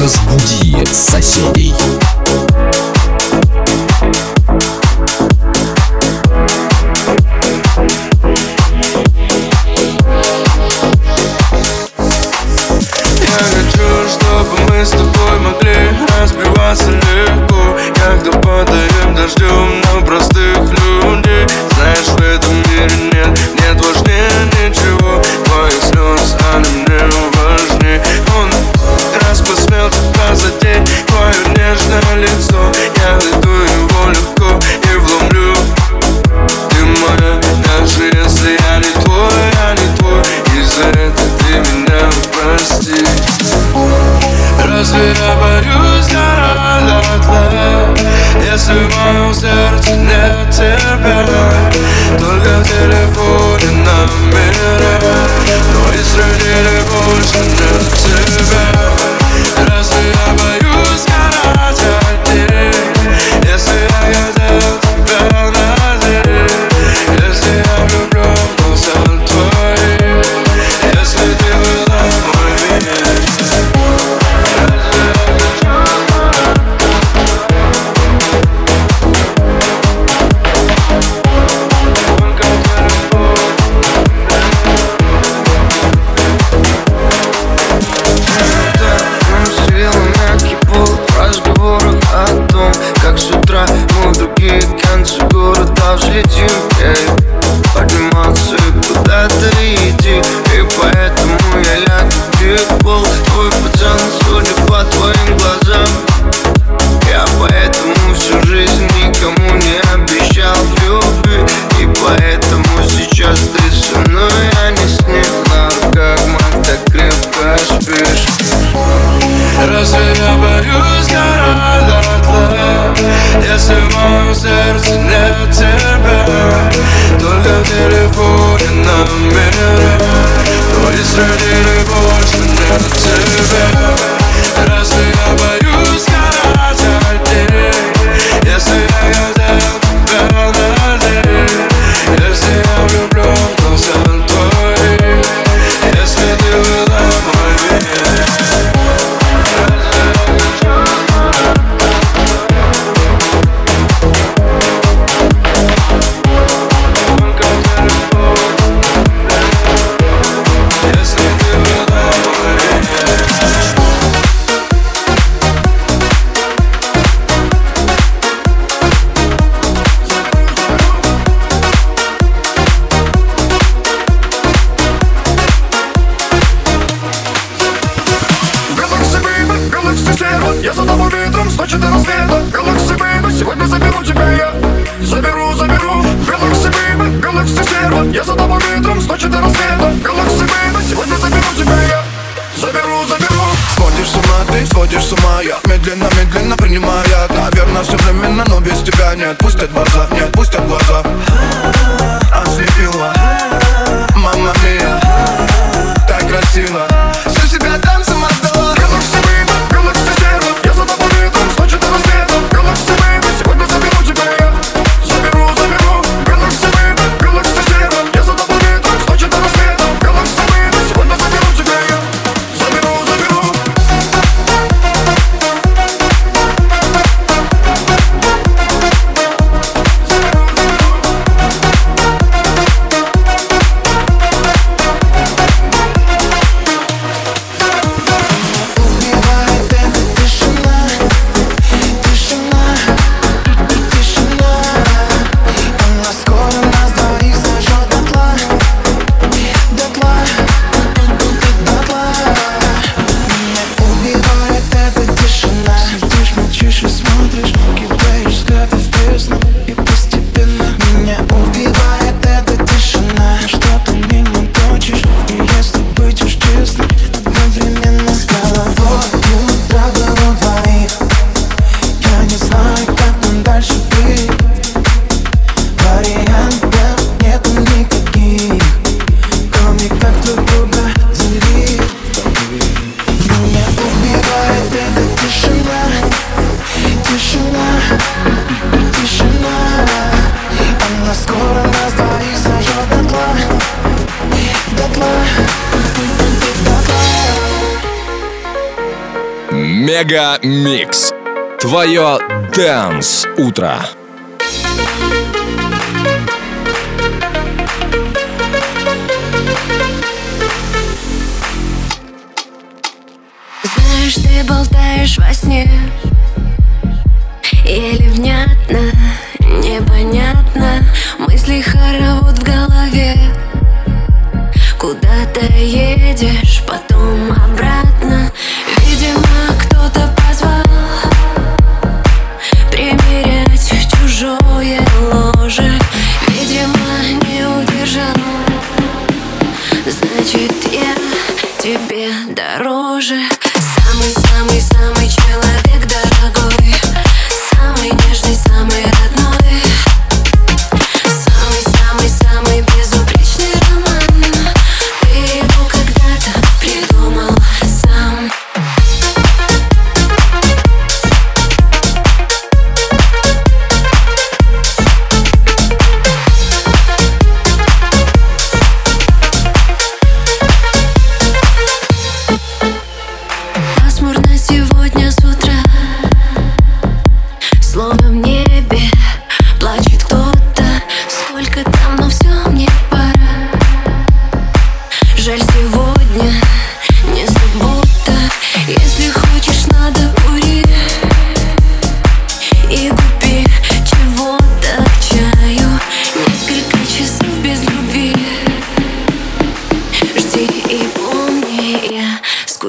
Разбуди соседей. perder. Dolga telefon. MegaMix. Твое Dance Утро. Знаешь, ты болтаешь во сне Еле внятно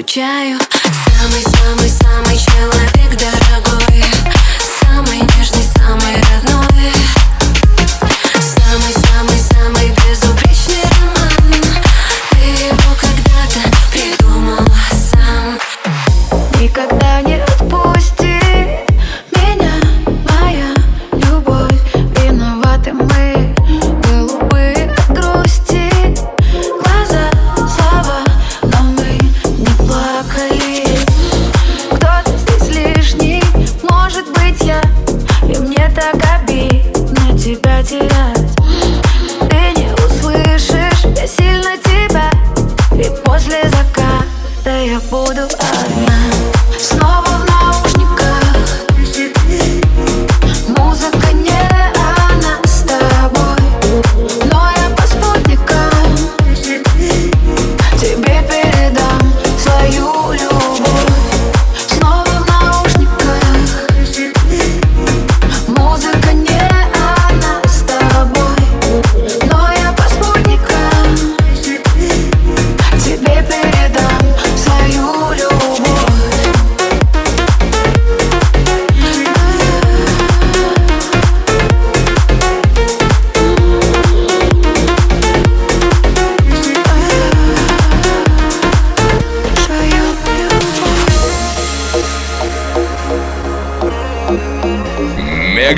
скучаю Самый-самый-самый человек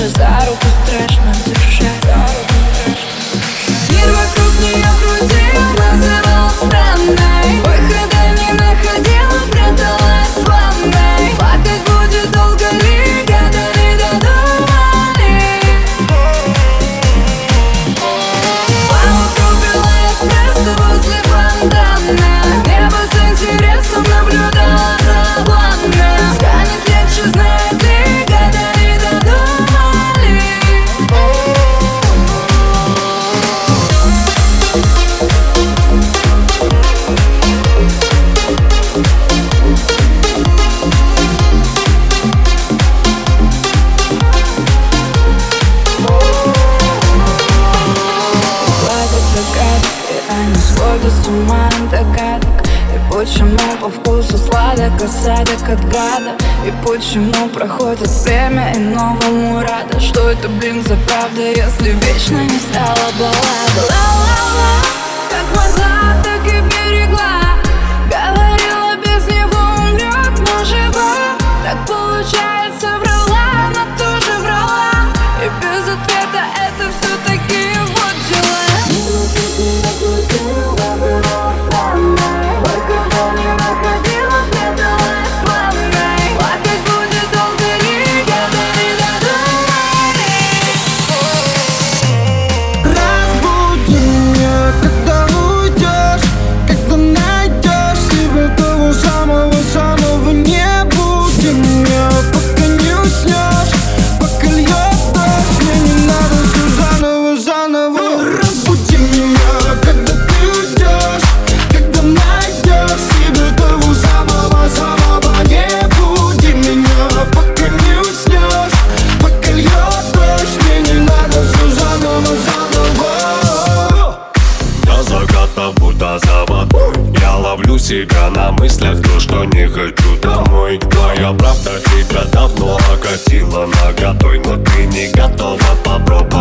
Через за руку страшно держать почему проходит время И новому рада Что это, блин, за правда Если вечно не стала баллада Ла-ла-ла, как могла, так и берегла. готова попробовать.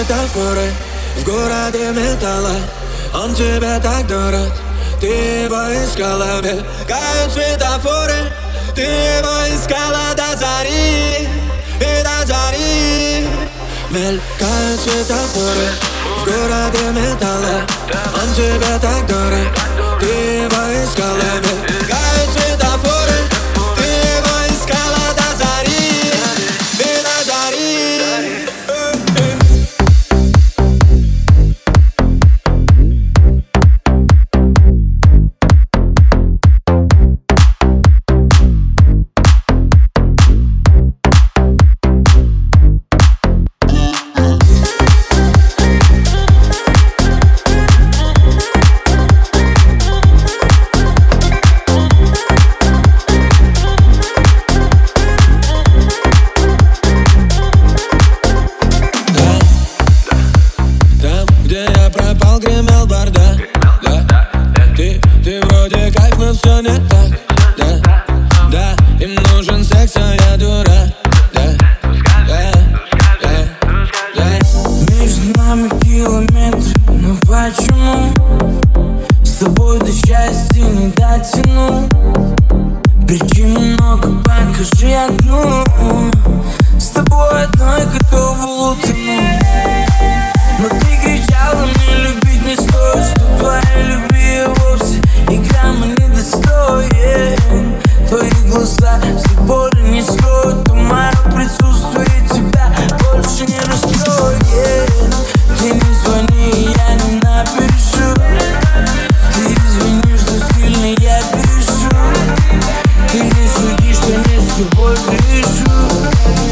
светофоры В городе металла. Он тебя так дурак Ты его искала Мелькают светофоры. Ты его искала до зари И до зари. Мелькают светофоры В городе металла. Он тебя так дурак Ты его искала Мелькают километры, но почему? С тобой до счастья не дотяну Причин много, покажи одну. С тобой одной готова лутану Но ты кричала, мне любить не стоит Что твоя любви вовсе игра грамма не достоин. Твои глаза с боли не скроют То мое присутствие тебя больше не расстроит. reçu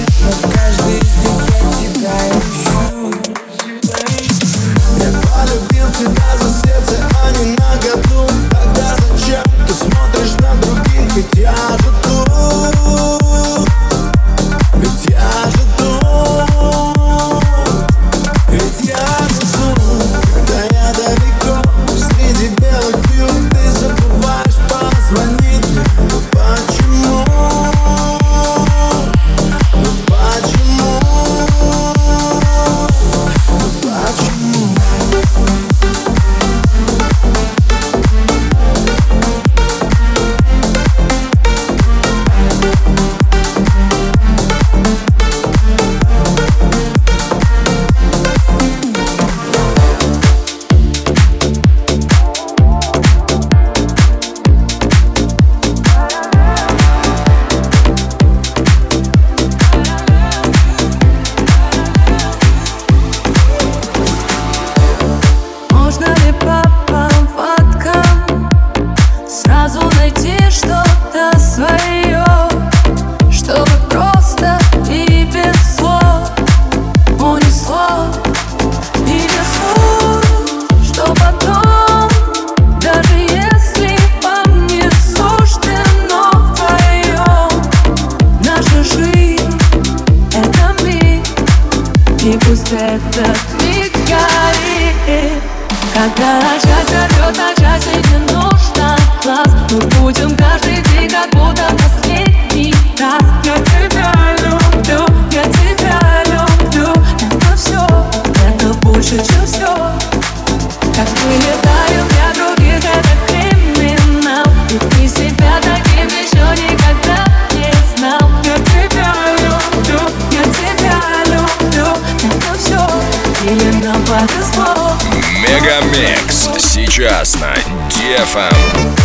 прекрасно. Дефам.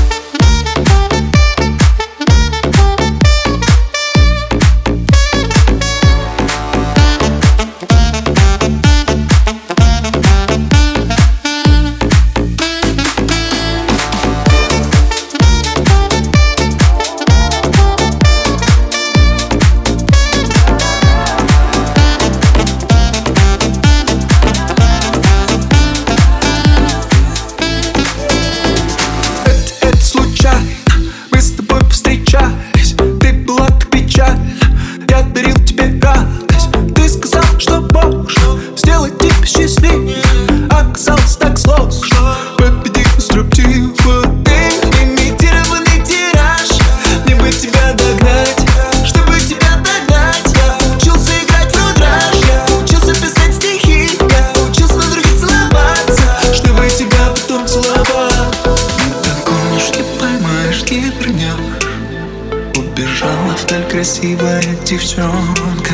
столь красивая девчонка.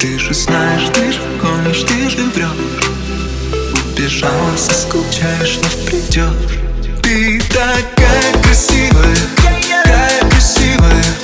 Ты же знаешь, ты же гонишь, ты же врешь Убежала, соскучаешь, но придешь Ты такая красивая, такая красивая.